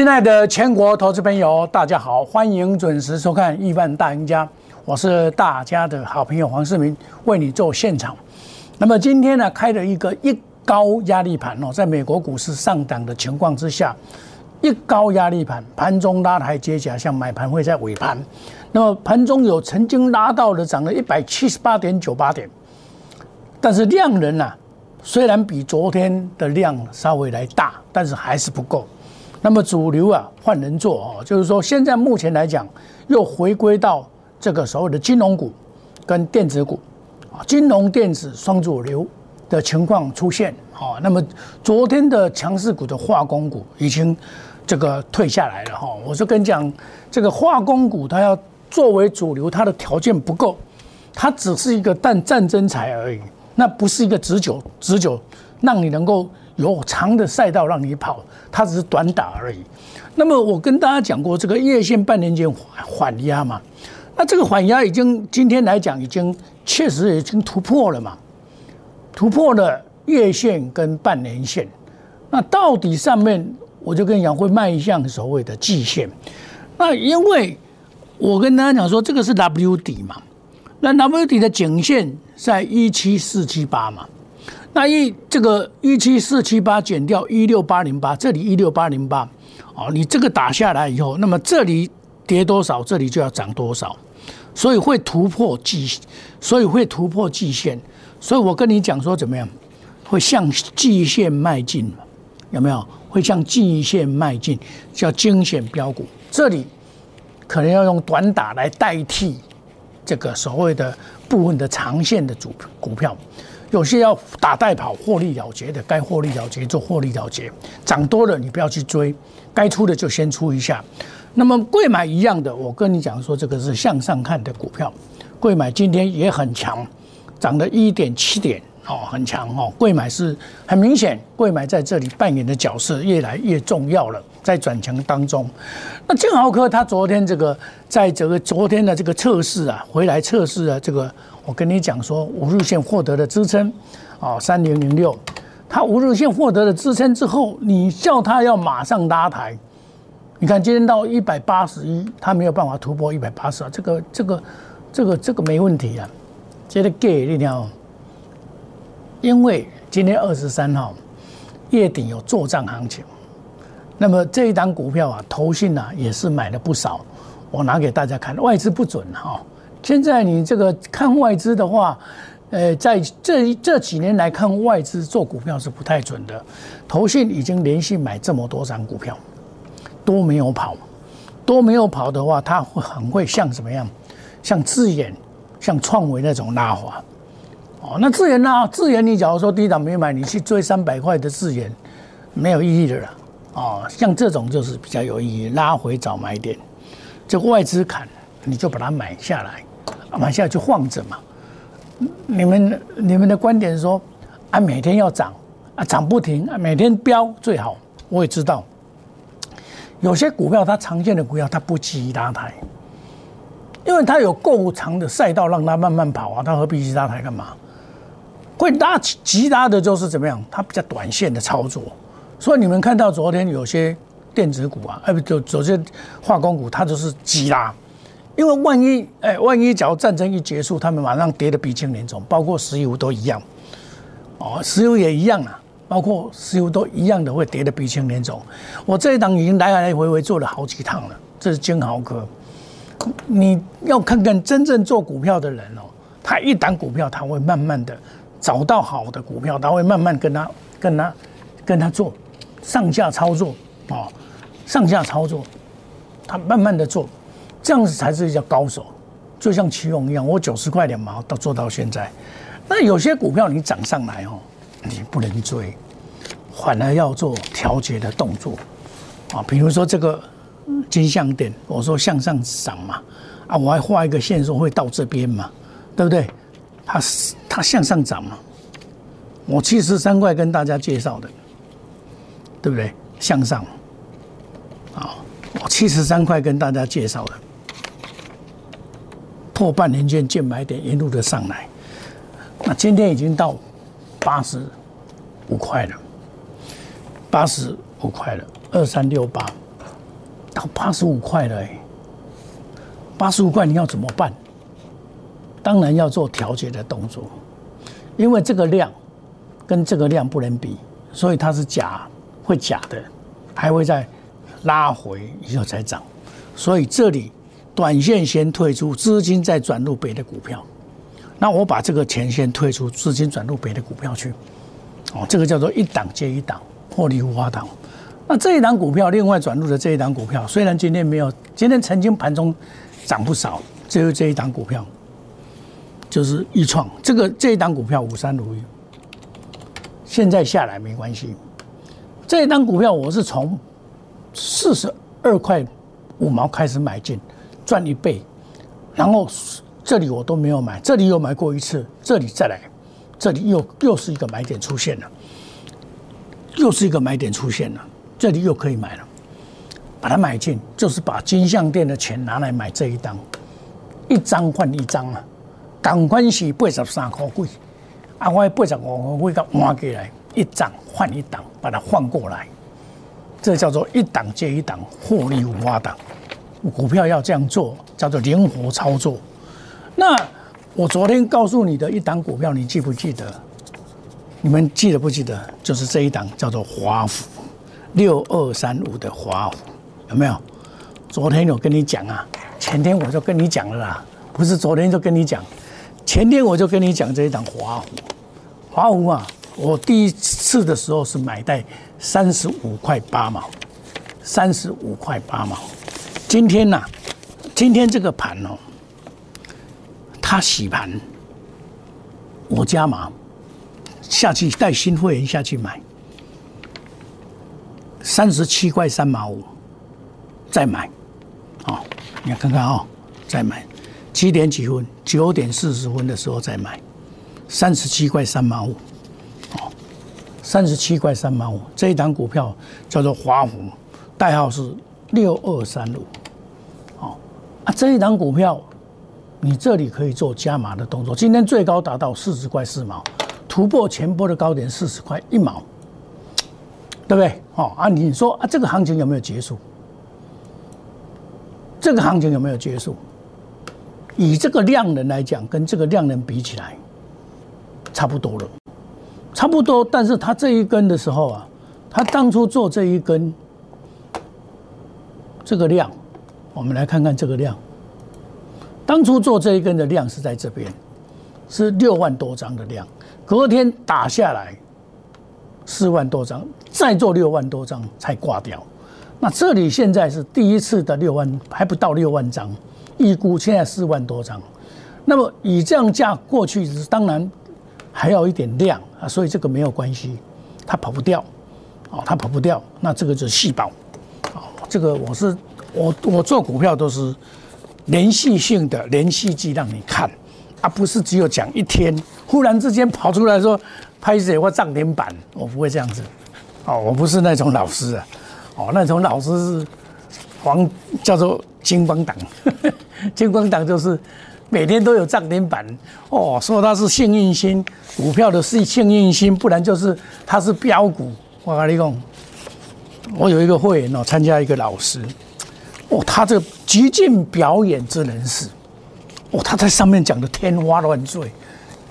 亲爱的全国投资朋友，大家好，欢迎准时收看《亿万大赢家》，我是大家的好朋友黄世明，为你做现场。那么今天呢，开了一个一高压力盘哦，在美国股市上涨的情况之下，一高压力盘，盘中拉抬接假，像买盘会在尾盘。那么盘中有曾经拉到的涨了一百七十八点九八点，但是量能呢，虽然比昨天的量稍微来大，但是还是不够。那么主流啊换人做啊，就是说现在目前来讲，又回归到这个所谓的金融股跟电子股啊，金融电子双主流的情况出现啊。那么昨天的强势股的化工股已经这个退下来了哈。我就跟你讲，这个化工股它要作为主流，它的条件不够，它只是一个战战争财而已，那不是一个持久持久让你能够。有长的赛道让你跑，它只是短打而已。那么我跟大家讲过，这个月线半年线缓压嘛，那这个缓压已经今天来讲已经确实已经突破了嘛，突破了月线跟半年线。那到底上面我就跟你讲会迈向所谓的季线。那因为我跟大家讲说，这个是 W 底嘛，那 W 底的颈线在一七四七八嘛。那一这个一七四七八减掉一六八零八，这里一六八零八，哦，你这个打下来以后，那么这里跌多少，这里就要涨多少，所以会突破季，所以会突破季线，所以我跟你讲说怎么样，会向季线迈进，有没有？会向季线迈进，叫惊险标股，这里可能要用短打来代替这个所谓的部分的长线的主股票。有些要打带跑获利了结的，该获利了结做获利了结，涨多了你不要去追，该出的就先出一下。那么贵买一样的，我跟你讲说，这个是向上看的股票，贵买今天也很强，涨了一点七点。哦，很强哦，贵买是很明显，贵买在这里扮演的角色越来越重要了，在转强当中。那金豪科他昨天这个在这个昨天的这个测试啊，回来测试啊，这个我跟你讲说，五日线获得了支撑，哦，三零零六，它五日线获得了支撑之后，你叫它要马上拉抬，你看今天到一百八十一，它没有办法突破一百八十啊，这个这个这个这个没问题啊，接着给力量。因为今天二十三号夜底有做账行情，那么这一档股票啊，投信啊也是买了不少，我拿给大家看，外资不准哈。现在你这个看外资的话，呃，在这这几年来看，外资做股票是不太准的。投信已经连续买这么多张股票，都没有跑，都没有跑的话，它会很会像什么样？像智远、像创维那种拉滑。哦，那智源呢？智源，你假如说低档没买，你去追三百块的智源，没有意义的了。哦，像这种就是比较有意义，拉回找买点，这外资砍，你就把它买下来，往下来就放着嘛。你们你们的观点是说，啊，每天要涨，啊，涨不停，啊，每天飙最好。我也知道，有些股票它常见的股票它不急拉抬，因为它有够长的赛道让它慢慢跑啊，它何必急拉抬干嘛？会拉急拉的，就是怎么样？它比较短线的操作，所以你们看到昨天有些电子股啊，哎不就有些化工股，它就是急拉，因为万一哎，万一假如战争一结束，他们马上跌的鼻青脸肿，包括石油都一样，哦，石油也一样啊，包括石油都一样的会跌的鼻青脸肿。我这一档已经来来回回做了好几趟了，这是金豪哥。你要看看真正做股票的人哦，他一档股票他会慢慢的。找到好的股票，他会慢慢跟他、跟他、跟他做上下操作啊，上下操作，他慢慢的做，这样子才是叫高手。就像奇勇一样，我九十块两毛到做到现在。那有些股票你涨上来哦，你不能追，反而要做调节的动作啊。比如说这个金项店，我说向上涨嘛，啊，我还画一个线说会到这边嘛，对不对？它它向上涨嘛？我七十三块跟大家介绍的，对不对？向上，啊，我七十三块跟大家介绍的，破半年线见买点，一路的上来，那今天已经到八十五块了，八十五块了，二三六八，到八十五块了，哎，八十五块你要怎么办？当然要做调节的动作，因为这个量跟这个量不能比，所以它是假，会假的，还会再拉回以后才涨，所以这里短线先退出，资金再转入别的股票。那我把这个钱先退出，资金转入别的股票去，哦，这个叫做一档接一档，获利无法挡。那这一档股票，另外转入的这一档股票，虽然今天没有，今天曾经盘中涨不少，只有这一档股票，就是一创，这个这一档股票五三如意，现在下来没关系。这一档股票我是从四十二块五毛开始买进，赚一倍，然后。这里我都没有买，这里又买过一次，这里再来，这里又又是一个买点出现了，又是一个买点出现了，这里又可以买了，把它买进，就是把金项店的钱拿来买这一张，一张换一张啊，港关系八十三块贵，啊，我八十五块贵，给换过来，一张换一档，把它换过来，这叫做一档接一档，获利五花档，股票要这样做，叫做灵活操作。那我昨天告诉你的一档股票，你记不记得？你们记得不记得？就是这一档叫做华府六二三五的华府，有没有？昨天有跟你讲啊，前天我就跟你讲了啦，不是昨天就跟你讲，前天我就跟你讲这一档华府。华府啊，我第一次的时候是买在三十五块八毛，三十五块八毛。今天呐，今天这个盘哦。他洗盘，我加码下去带新会员下去买，三十七块三毛五，再买，好，你看看啊，再买，几点几分？九点四十分的时候再买，三十七块三毛五，哦，三十七块三毛五，这一档股票叫做华湖，代号是六二三五，哦，啊，这一档股票。你这里可以做加码的动作，今天最高达到四十块四毛，突破前波的高点四十块一毛，对不对？哦啊，你说啊，这个行情有没有结束？这个行情有没有结束？以这个量能来讲，跟这个量能比起来，差不多了，差不多。但是它这一根的时候啊，它当初做这一根，这个量，我们来看看这个量。当初做这一根的量是在这边，是六万多张的量，隔天打下来四万多张，再做六万多张才挂掉。那这里现在是第一次的六万，还不到六万张，预估现在四万多张。那么以这样价过去，当然还要一点量啊，所以这个没有关系，它跑不掉，哦，它跑不掉。那这个就是细胞，这个我是我我做股票都是。连续性的连续剧让你看，而不是只有讲一天，忽然之间跑出来说拍写或涨停板，我不会这样子。哦，我不是那种老师啊，哦，那种老师是黄叫做金光党，金光党就是每天都有涨停板。哦，说他是幸运星，股票的是幸运星，不然就是他是标股。我跟你讲，我有一个会员哦，参加一个老师。哦，他这个极尽表演之人士，哦，他在上面讲的天花乱坠，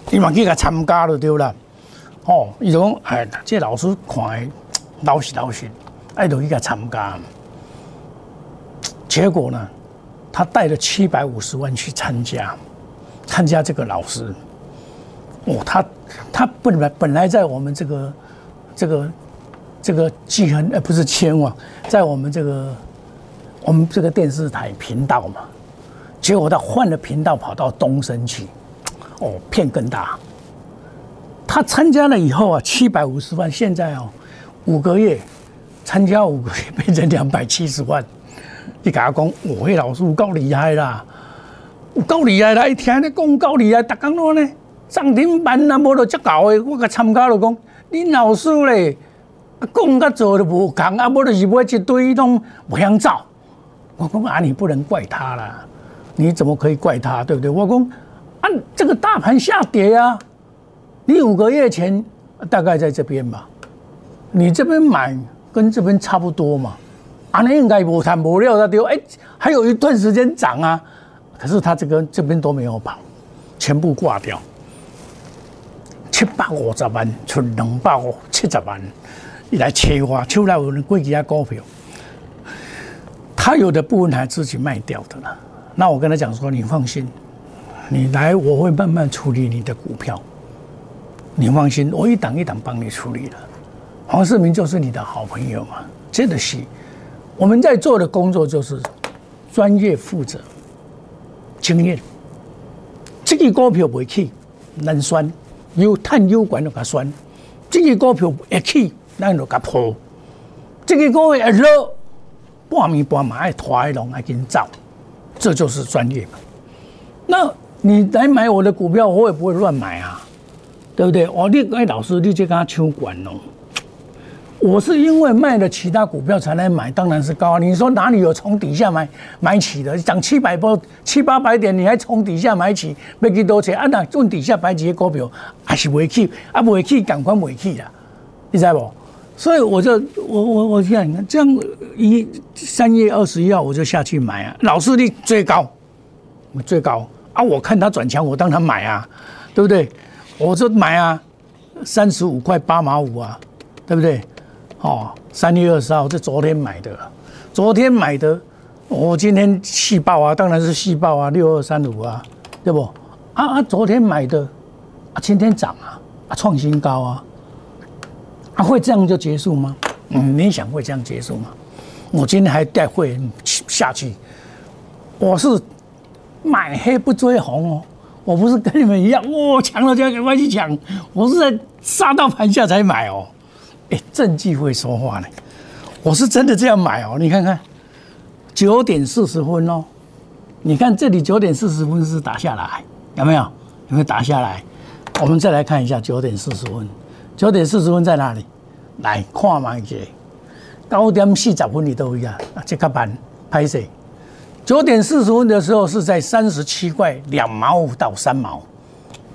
你嘛去给他参加了对啦。哦，伊就讲，哎，这老师看老实老实，爱就去给他参加。结果呢，他带了七百五十万去参加，参加这个老师。哦，他他本来本来在我们这个这个这个记恨，呃，不是千万，在我们这个。我们这个电视台频道嘛，结果他换了频道，跑到东升去，哦，骗更大。他参加了以后啊，七百五十万，现在哦，五个月参加五个月变成两百七十万。你给他讲，我迄老师够厉害啦，够厉害啦！一听你讲够厉害，大讲话呢，涨停板啊，无得足够的，我甲参加了讲，你老师咧，讲甲做都无共，啊，无就是买一堆拢不想走。我讲啊，你不能怪他啦，你怎么可以怪他，对不对？我讲啊，这个大盘下跌啊，你五个月前大概在这边吧，你这边买跟这边差不多嘛，啊，那应该无谈无料的丢，哎，还有一段时间涨啊，可是他这个这边都没有跑，全部挂掉，七百五十万出两百五七十万，你来切花，出来有人贵几下股票，他有的部分还自己卖掉的了。那我跟他讲说，你放心，你来我会慢慢处理你的股票，你放心，我一档一档帮你处理了。黄世明就是你的好朋友嘛，真的是。我们在做的工作就是专业、负责、经验。这个股票不起，难选，有碳有管就给它选；这个股票一起，咱就给它破。这个股票一落，半米半马爱拖龙爱紧走，这就是专业嘛。那你来买我的股票，我也不会乱买啊，对不对？哦，你哎，老师，你就跟他抢管咯。我是因为卖了其他股票才来买，当然是高。你说哪里有从底下买买起的？涨七百波、七八百点，你还从底下买起，没几多钱啊？那从底下买几个股票还是未起，啊未起，赶快未起啦，你知不？所以我就我我我这样，你看这样一三月二十一号我就下去买啊，老师你最高，最高啊！我看他转强，我当然买啊，对不对？我就买啊，三十五块八毛五啊，对不对？哦，三月二十号是昨天买的，昨天买的，我今天细报啊，当然是细报啊，六二三五啊，对不？啊啊，昨天买的，啊，今天涨啊，啊，创新高啊，会这样就结束吗？嗯，你想会这样结束吗？我今天还带会员下去，我是买黑不追红哦，我不是跟你们一样，哇，抢了就要赶快去抢，我是在杀到盘下才买哦。哎，证据会说话呢，我是真的这样买哦。你看看，九点四十分哦，你看这里九点四十分是打下来，有没有？有没有打下来？我们再来看一下九点四十分，九点四十分在哪里？来看嘛，姐，九点四十分你都一样啊，这个板拍摄。九点四十分的时候是在三十七块两毛五到三毛，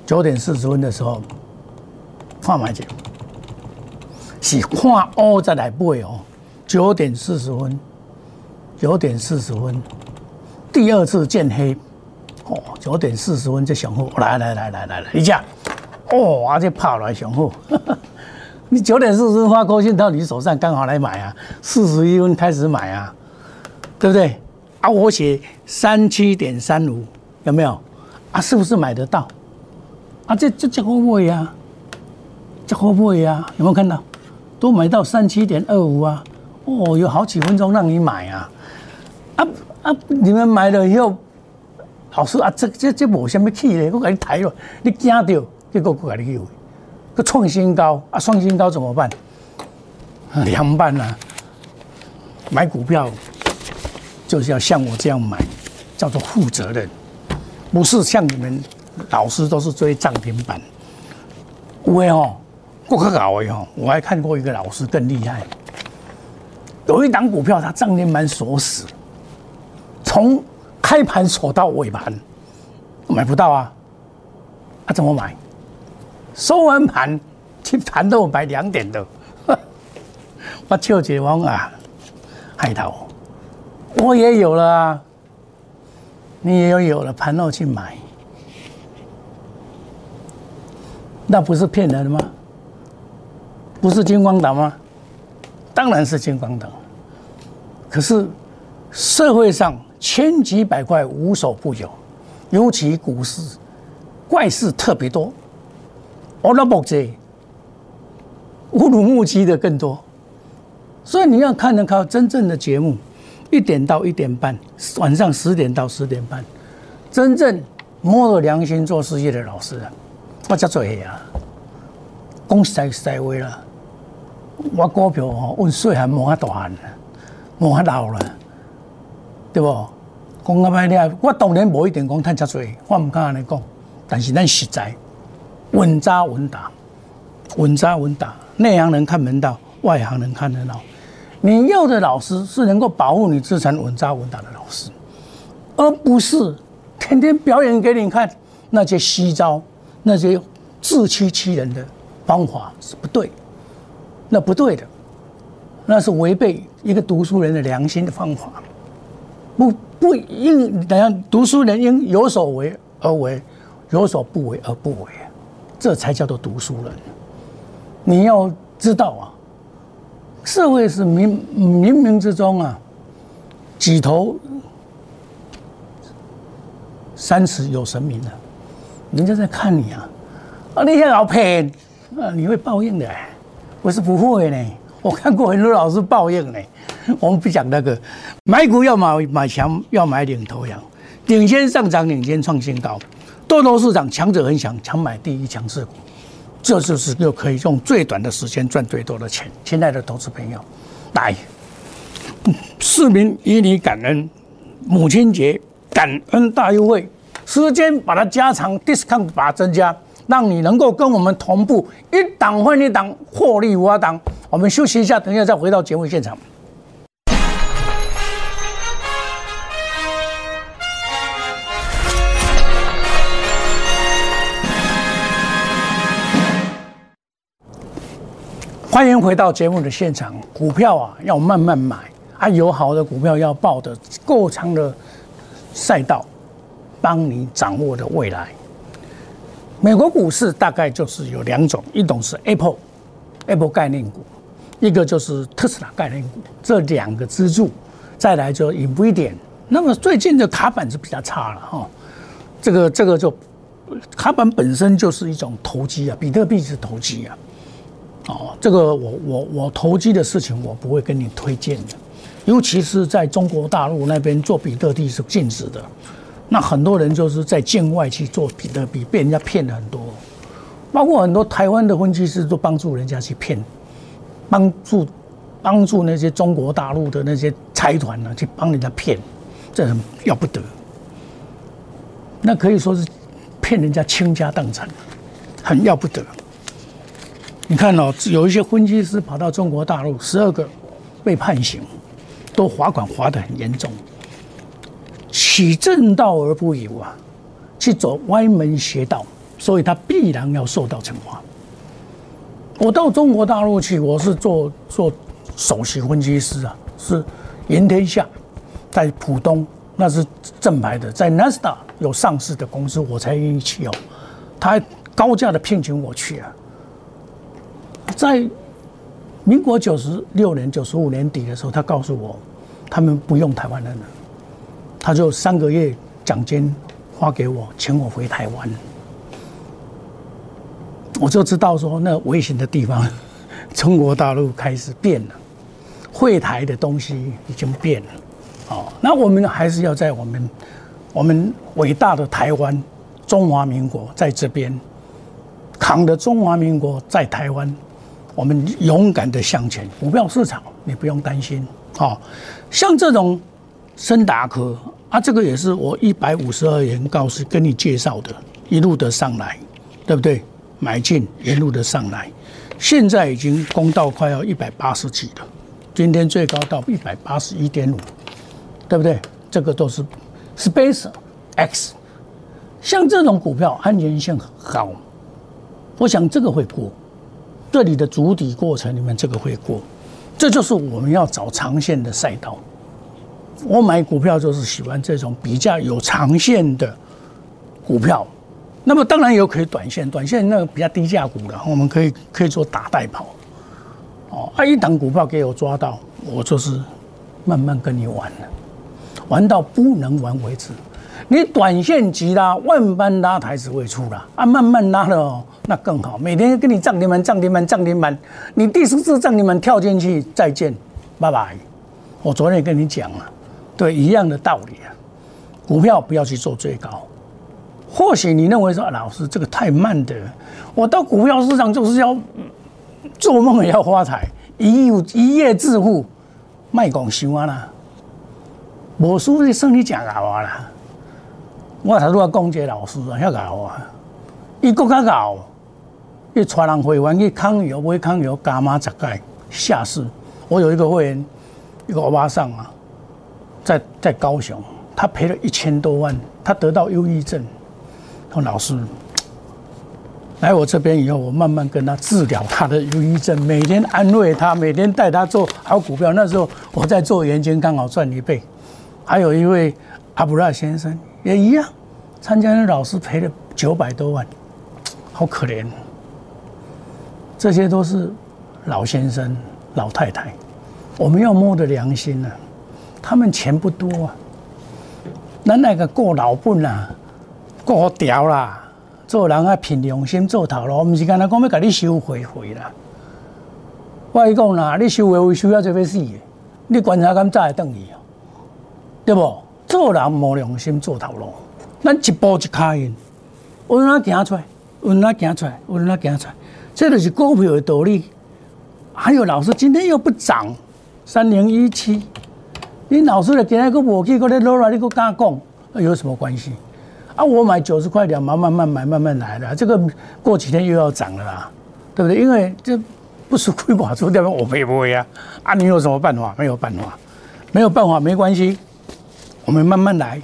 九点四十分的时候，看嘛，姐。是看乌再来买哦，九点四十分，九点四十分，第二次见黑，哦，九点四十分就上好，来来来来来来，一下，哦，而且跑来上好，你九点四十发高兴到你手上刚好来买啊，四十一分开始买啊，对不对？啊，我写三七点三五，有没有？啊，是不是买得到？啊，这这这好买呀，这好买呀，有没有看到？都买到三七点二五啊！哦，有好几分钟让你买啊！啊啊！你们买了以后，老师啊，这这这无什么气咧，我给你抬了，你惊到，结果我给你有，个创新高啊！创新高怎么办？凉拌啊！买股票就是要像我这样买，叫做负责任，不是像你们老师都是追涨停板，喂哦。过可搞哎吼！我还看过一个老师更厉害，有一档股票，它涨停板锁死，从开盘锁到尾盘，买不到啊！他怎么买？收完盘去盘到买两点的，我秋解王啊，海涛，我也有了啊，你也有有了盘后去买，那不是骗人的吗？不是金光党吗？当然是金光党。可是社会上千奇百怪无所不有，尤其股市怪事特别多。我那不这乌鲁木齐的更多，所以你要看得靠真正的节目，一点到一点半，晚上十点到十点半，真正摸着良心做事业的老师啊，我叫做黑啊，讲实在话了。我股票吼，阮细汉无遐大汉，无遐老了，对不？讲啊歹听，我当然无一定讲趁遮多，我毋敢安尼讲。但是咱实在，稳扎稳打，稳扎稳打。内行人看门道，外行人看热闹。你要的老师是能够保护你资产稳扎稳打的老师，而不是天天表演给你看那些虚招、那些自欺欺人的方法是不对。那不对的，那是违背一个读书人的良心的方法。不不应，等下读书人应有所为而为，有所不为而不为，这才叫做读书人。你要知道啊，社会是冥冥冥之中啊，几头三尺有神明的，人家在看你啊，啊，你要老骗啊，你会报应的。我是不会呢，我看过很多老师报应呢。我们不讲那个，买股要买买强，要买领头羊，领先上涨，领先创新高，多头市场强者很强，强买第一强势股，这就是又可以用最短的时间赚最多的钱。亲爱的投资朋友，来，市民以你感恩，母亲节感恩大优惠，时间把它加长，discount 把它增加，让你能够跟我们同步，一档换一档，获利无档。我们休息一下，等一下再回到节目现场。欢迎回到节目的现场。股票啊，要慢慢买啊，有好的股票要抱的够长的赛道，帮你掌握的未来。美国股市大概就是有两种，一种是 Apple，Apple 概念股，一个就是特斯拉概念股，这两个支柱。再来就 i n v i d i a。那么最近的卡板是比较差了哈，这个这个就卡板本身就是一种投机啊，比特币是投机啊。哦，这个我我我投机的事情我不会跟你推荐的，尤其是在中国大陆那边做比特币是禁止的，那很多人就是在境外去做比特币，被人家骗了很多，包括很多台湾的分析师都帮助人家去骗，帮助帮助那些中国大陆的那些财团呢去帮人家骗，这很要不得，那可以说是骗人家倾家荡产，很要不得。你看哦，有一些分析师跑到中国大陆，十二个被判刑，都罚款罚得很严重，起正道而不游啊，去走歪门邪道，所以他必然要受到惩罚。我到中国大陆去，我是做做首席分析师啊，是赢天下，在浦东那是正牌的，在 NASA 有上市的公司，我才愿意去哦，他还高价的聘请我去啊。在民国九十六年、九十五年底的时候，他告诉我，他们不用台湾人了，他就三个月奖金发给我，请我回台湾。我就知道说，那危险的地方，中国大陆开始变了，会台的东西已经变了。哦，那我们还是要在我们我们伟大的台湾中华民国在这边扛着中华民国在台湾。我们勇敢的向前，股票市场你不用担心，好，像这种深达科啊，这个也是我一百五十二元告示跟你介绍的，一路的上来，对不对？买进一路的上来，现在已经攻到快要一百八十几了，今天最高到一百八十一点五，对不对？这个都是 Space X，像这种股票安全性好，我想这个会过。这里的主底过程里面，这个会过，这就是我们要找长线的赛道。我买股票就是喜欢这种比较有长线的股票。那么当然有可以短线，短线那个比较低价股的，我们可以可以做打带跑。哦，啊，一档股票给我抓到，我就是慢慢跟你玩了，玩到不能玩为止。你短线急拉，万般拉抬只会出啦，啊，慢慢拉了。那更好，每天跟你涨停板、涨停板、涨停板，你第四次涨停板跳进去，再见，拜拜。我昨天也跟你讲了，对，一样的道理啊。股票不要去做最高，或许你认为说老师这个太慢的，我到股票市场就是要做梦也要发财，一一夜致富，卖讲想啊啦，我输你算你真搞啊啦。我头拄啊讲一个老师啊，遐搞啊，伊更加搞。一传人会员去抗油，买抗油加码十盖下市。我有一个会员，一个欧巴桑啊，在在高雄，他赔了一千多万，他得到忧郁症。说老师，来我这边以后，我慢慢跟他治疗他的忧郁症，每天安慰他，每天带他做好股票。那时候我在做研究，刚好赚一倍。还有一位阿布拉先生也一样，参加的老师赔了九百多万，好可怜。这些都是老先生、老太太，我们要摸着良心呢。他们钱不多啊，咱那个过老本啊，过条啦。做人啊，凭良心做头路，不是干那讲要甲你收回回啦。我伊讲啦，你收回回收了就要死的，你观察敢再会等伊哦，对不？做人无良心做头路，咱一步一卡印，稳哪行出来，稳哪行出来，稳哪行出来，这就是股票的道理。还有老师今天又不涨，三零一七，你老师的今日个无去，个咧落来，你个敢讲，有什么关系？啊，我买九十块两毛，慢慢买，慢慢来的。这个过几天又要涨了啦，对不对？因为这不是亏寡出，对吧？我赔不会啊。啊，你有什么办法？没有办法，没有办法，没关系，我们慢慢来。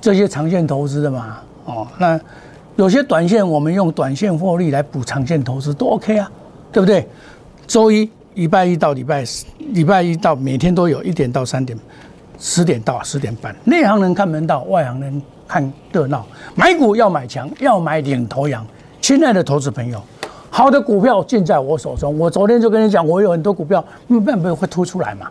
这些长线投资的嘛，哦，那有些短线，我们用短线获利来补长线投资都 OK 啊，对不对？周一、礼拜一到礼拜礼拜一到每天都有一点到三点，十点到十点半，内行人看门道，外行人。看热闹，买股要买强，要买领头羊。亲爱的投资朋友，好的股票尽在我手中。我昨天就跟你讲，我有很多股票，没办法会突出来嘛。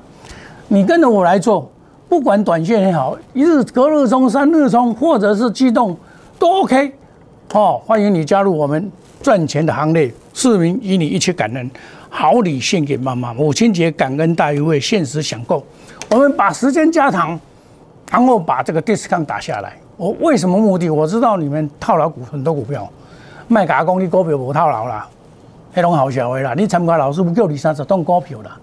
你跟着我来做，不管短线也好，一日隔日冲、三日冲，或者是机动，都 OK。哦，欢迎你加入我们赚钱的行列。市民与你一起感恩，好礼献给妈妈。母亲节感恩大于为限时享购。我们把时间加长，然后把这个 discount 打下来。我为什么目的？我知道你们套牢股很多股票，卖假公你股票无套牢啦，迄拢好笑的啦。你参加老师不叫你三十档股票啦，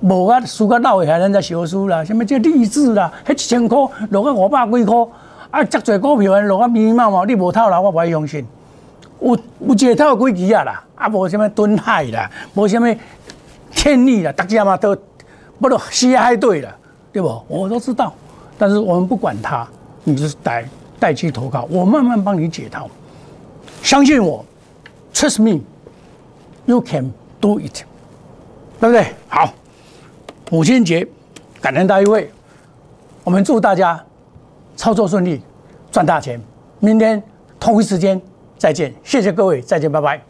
无啊输个老的还人家小输啦，什么叫励志啦？迄一千块落个五百几块，啊，遮侪股票落个密码嘛，你无套牢我不会相信。有有一个套几期啊啦，啊无什么蹲海啦，无什么天利啦，大家嘛都不都西海队了，对不？我都知道，但是我们不管它。你就是代代期投靠，我慢慢帮你解套，相信我，trust me，you can do it，对不对？好，母亲节，感恩大一位，我们祝大家操作顺利，赚大钱。明天同一时间再见，谢谢各位，再见，拜拜。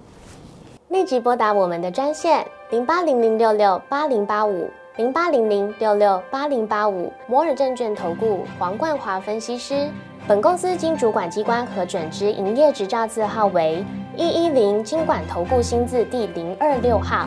立即拨打我们的专线零八零零六六八零八五。零八零零六六八零八五摩尔证券投顾黄冠华分析师，本公司经主管机关核准之营业执照字号为一一零金管投顾新字第零二六号。